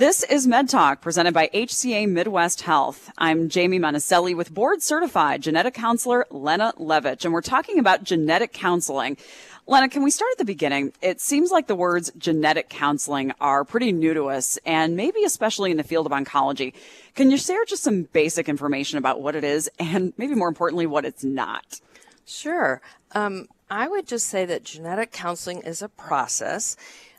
This is Med Talk presented by HCA Midwest Health. I'm Jamie Monticelli with board certified genetic counselor Lenna Levitch, and we're talking about genetic counseling. Lenna, can we start at the beginning? It seems like the words genetic counseling are pretty new to us, and maybe especially in the field of oncology. Can you share just some basic information about what it is, and maybe more importantly, what it's not? Sure. Um, I would just say that genetic counseling is a process.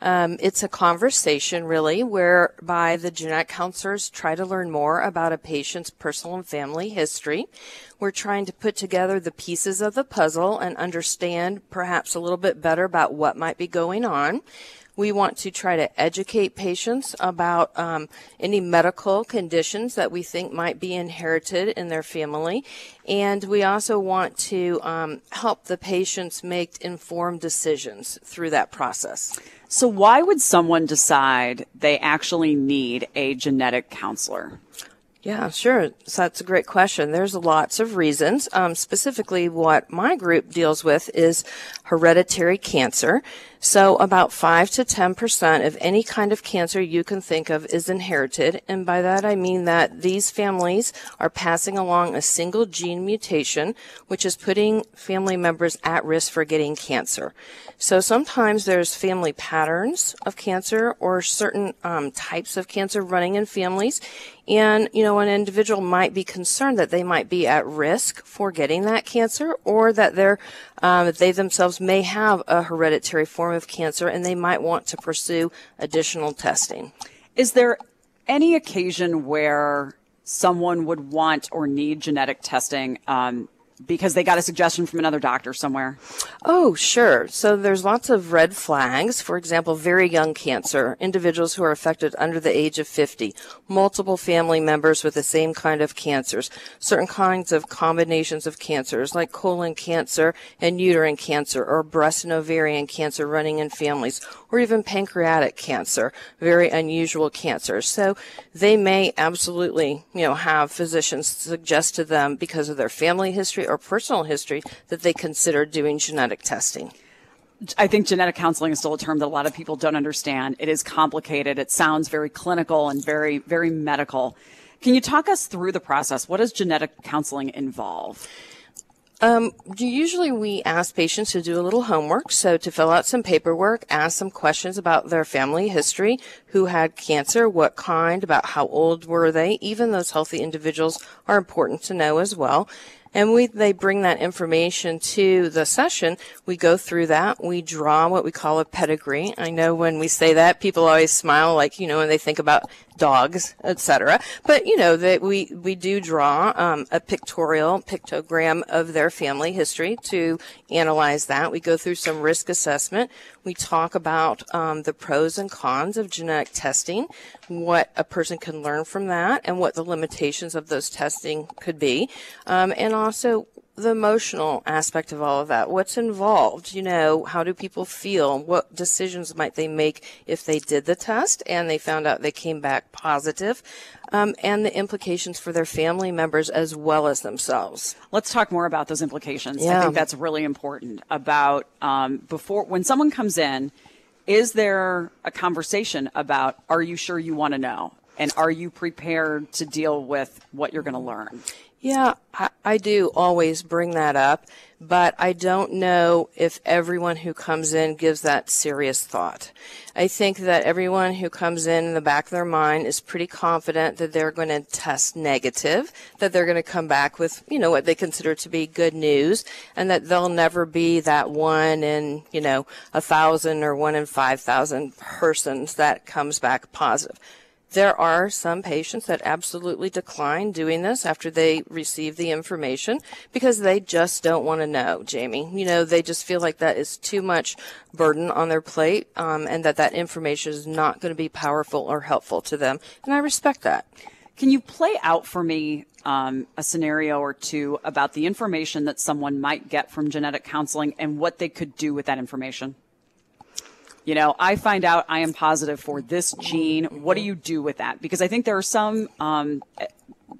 Um, it's a conversation, really, whereby the genetic counselors try to learn more about a patient's personal and family history. We're trying to put together the pieces of the puzzle and understand perhaps a little bit better about what might be going on. We want to try to educate patients about um, any medical conditions that we think might be inherited in their family. And we also want to um, help the patients make informed decisions through that process. So, why would someone decide they actually need a genetic counselor? Yeah, sure. So that's a great question. There's lots of reasons. Um, specifically, what my group deals with is hereditary cancer. So about 5 to 10% of any kind of cancer you can think of is inherited. And by that I mean that these families are passing along a single gene mutation, which is putting family members at risk for getting cancer. So sometimes there's family patterns of cancer or certain um, types of cancer running in families. And, you know, an individual might be concerned that they might be at risk for getting that cancer or that they're, um, they themselves may have a hereditary form of cancer and they might want to pursue additional testing. Is there any occasion where someone would want or need genetic testing um, because they got a suggestion from another doctor somewhere? Oh, sure. So there's lots of red flags. For example, very young cancer, individuals who are affected under the age of 50, multiple family members with the same kind of cancers, certain kinds of combinations of cancers like colon cancer and uterine cancer or breast and ovarian cancer running in families or even pancreatic cancer, very unusual cancers. So they may absolutely, you know, have physicians suggest to them because of their family history or personal history that they consider doing genetic testing. I think genetic counseling is still a term that a lot of people don't understand. It is complicated. It sounds very clinical and very, very medical. Can you talk us through the process? What does genetic counseling involve? Um, usually we ask patients to do a little homework. So to fill out some paperwork, ask some questions about their family history, who had cancer, what kind, about how old were they. Even those healthy individuals are important to know as well. And we, they bring that information to the session. We go through that. We draw what we call a pedigree. I know when we say that, people always smile like, you know, when they think about dogs, etc. But you know that we we do draw um, a pictorial pictogram of their family history to analyze that. We go through some risk assessment. We talk about um, the pros and cons of genetic testing, what a person can learn from that, and what the limitations of those testing could be, um, and also the emotional aspect of all of that. What's involved? You know, how do people feel? What decisions might they make if they did the test and they found out they came back positive? Um, and the implications for their family members as well as themselves. Let's talk more about those implications. Yeah. I think that's really important. About um, before when someone comes in, is there a conversation about are you sure you want to know? And are you prepared to deal with what you're going to learn? Yeah, I, I, do always bring that up, but I don't know if everyone who comes in gives that serious thought. I think that everyone who comes in in the back of their mind is pretty confident that they're going to test negative, that they're going to come back with, you know, what they consider to be good news, and that they'll never be that one in, you know, a thousand or one in five thousand persons that comes back positive. There are some patients that absolutely decline doing this after they receive the information because they just don't want to know, Jamie. You know, they just feel like that is too much burden on their plate um, and that that information is not going to be powerful or helpful to them. And I respect that. Can you play out for me um, a scenario or two about the information that someone might get from genetic counseling and what they could do with that information? You know, I find out I am positive for this gene. What do you do with that? Because I think there are some, um,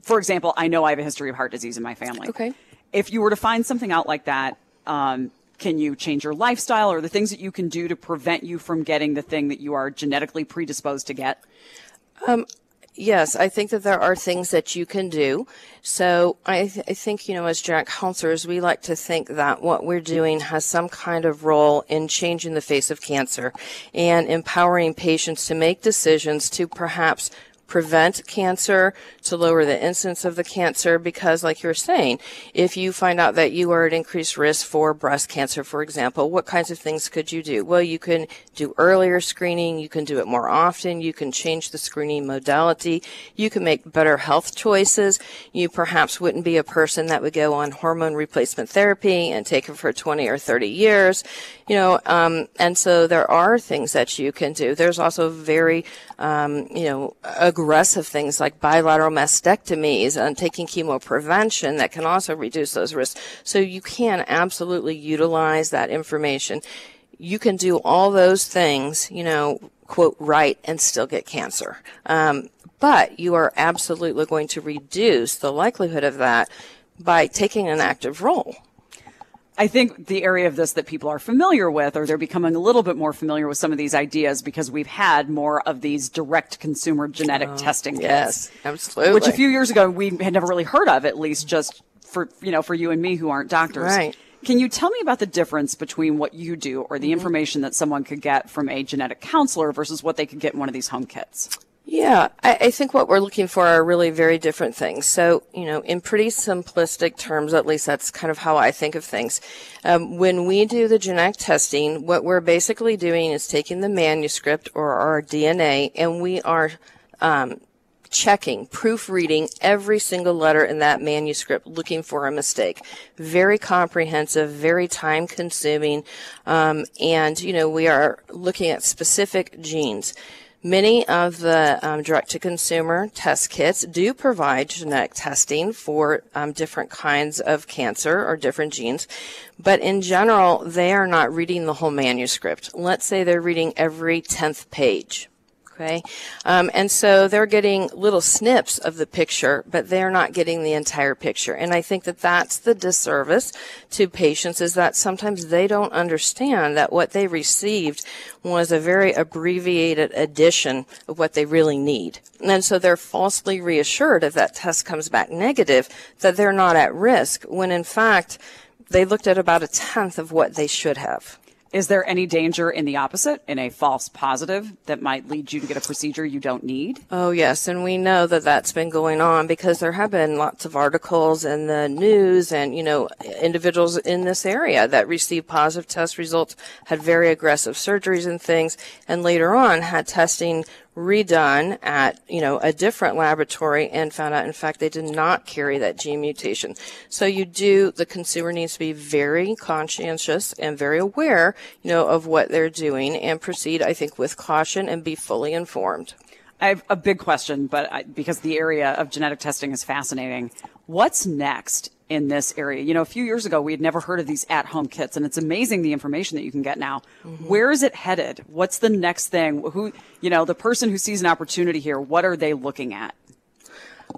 for example, I know I have a history of heart disease in my family. Okay. If you were to find something out like that, um, can you change your lifestyle or the things that you can do to prevent you from getting the thing that you are genetically predisposed to get? Um, Yes, I think that there are things that you can do. So I, th- I, think, you know, as genetic counselors, we like to think that what we're doing has some kind of role in changing the face of cancer and empowering patients to make decisions to perhaps prevent cancer, to lower the incidence of the cancer, because like you're saying, if you find out that you are at increased risk for breast cancer, for example, what kinds of things could you do? Well, you can do earlier screening, you can do it more often, you can change the screening modality, you can make better health choices. You perhaps wouldn't be a person that would go on hormone replacement therapy and take it for 20 or 30 years, you know, um, and so there are things that you can do. There's also very, um, you know, aggressive things like bilateral mastectomies and taking chemo prevention that can also reduce those risks. So you can absolutely utilize that information. You can do all those things, you know, quote, right and still get cancer. Um, but you are absolutely going to reduce the likelihood of that by taking an active role. I think the area of this that people are familiar with, or they're becoming a little bit more familiar with some of these ideas because we've had more of these direct consumer genetic oh, testing yes, kits. absolutely. Which a few years ago we had never really heard of, at least just for, you know, for you and me who aren't doctors. Right. Can you tell me about the difference between what you do or the mm-hmm. information that someone could get from a genetic counselor versus what they could get in one of these home kits? Yeah, I, I, think what we're looking for are really very different things. So, you know, in pretty simplistic terms, at least that's kind of how I think of things. Um, when we do the genetic testing, what we're basically doing is taking the manuscript or our DNA and we are um, checking, proofreading every single letter in that manuscript, looking for a mistake. Very comprehensive, very time consuming, um, and you know we are looking at specific genes. Many of the um, direct to consumer test kits do provide genetic testing for um, different kinds of cancer or different genes, but in general, they are not reading the whole manuscript. Let's say they're reading every 10th page. Okay. Um, and so they're getting little snips of the picture, but they're not getting the entire picture. And I think that that's the disservice to patients is that sometimes they don't understand that what they received was a very abbreviated edition of what they really need. And so they're falsely reassured if that test comes back negative that they're not at risk when in fact they looked at about a tenth of what they should have. Is there any danger in the opposite, in a false positive, that might lead you to get a procedure you don't need? Oh, yes. And we know that that's been going on because there have been lots of articles in the news and, you know, individuals in this area that received positive test results, had very aggressive surgeries and things, and later on had testing redone at, you know, a different laboratory and found out, in fact, they did not carry that gene mutation. So you do, the consumer needs to be very conscientious and very aware, you know, of what they're doing and proceed, I think, with caution and be fully informed. I have a big question, but I, because the area of genetic testing is fascinating. What's next in this area? You know, a few years ago, we had never heard of these at home kits, and it's amazing the information that you can get now. Mm-hmm. Where is it headed? What's the next thing? Who, you know, the person who sees an opportunity here, what are they looking at?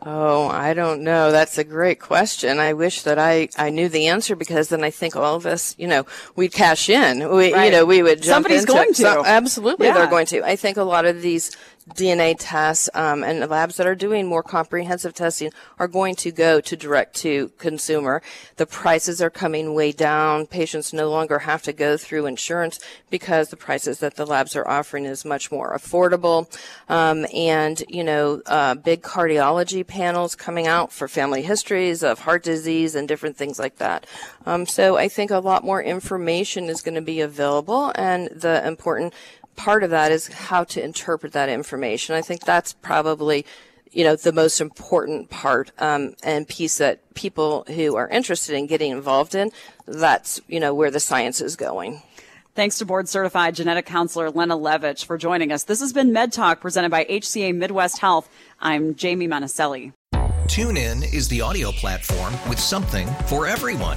Oh, I don't know. That's a great question. I wish that I, I knew the answer because then I think all of us, you know, we'd cash in. We, right. you know, we would jump Somebody's going to. So, absolutely, yeah. they're going to. I think a lot of these DNA tests um, and labs that are doing more comprehensive testing are going to go to direct to consumer. The prices are coming way down. Patients no longer have to go through insurance because the prices that the labs are offering is much more affordable. Um, and you know, uh, big cardiology panels coming out for family histories of heart disease and different things like that. Um, so I think a lot more information is going to be available, and the important part of that is how to interpret that information. I think that's probably you know the most important part um, and piece that people who are interested in getting involved in that's you know where the science is going Thanks to board certified genetic counselor Lenna Levitch for joining us. This has been Med Talk presented by HCA Midwest Health. I'm Jamie Monticelli. TuneIn is the audio platform with something for everyone.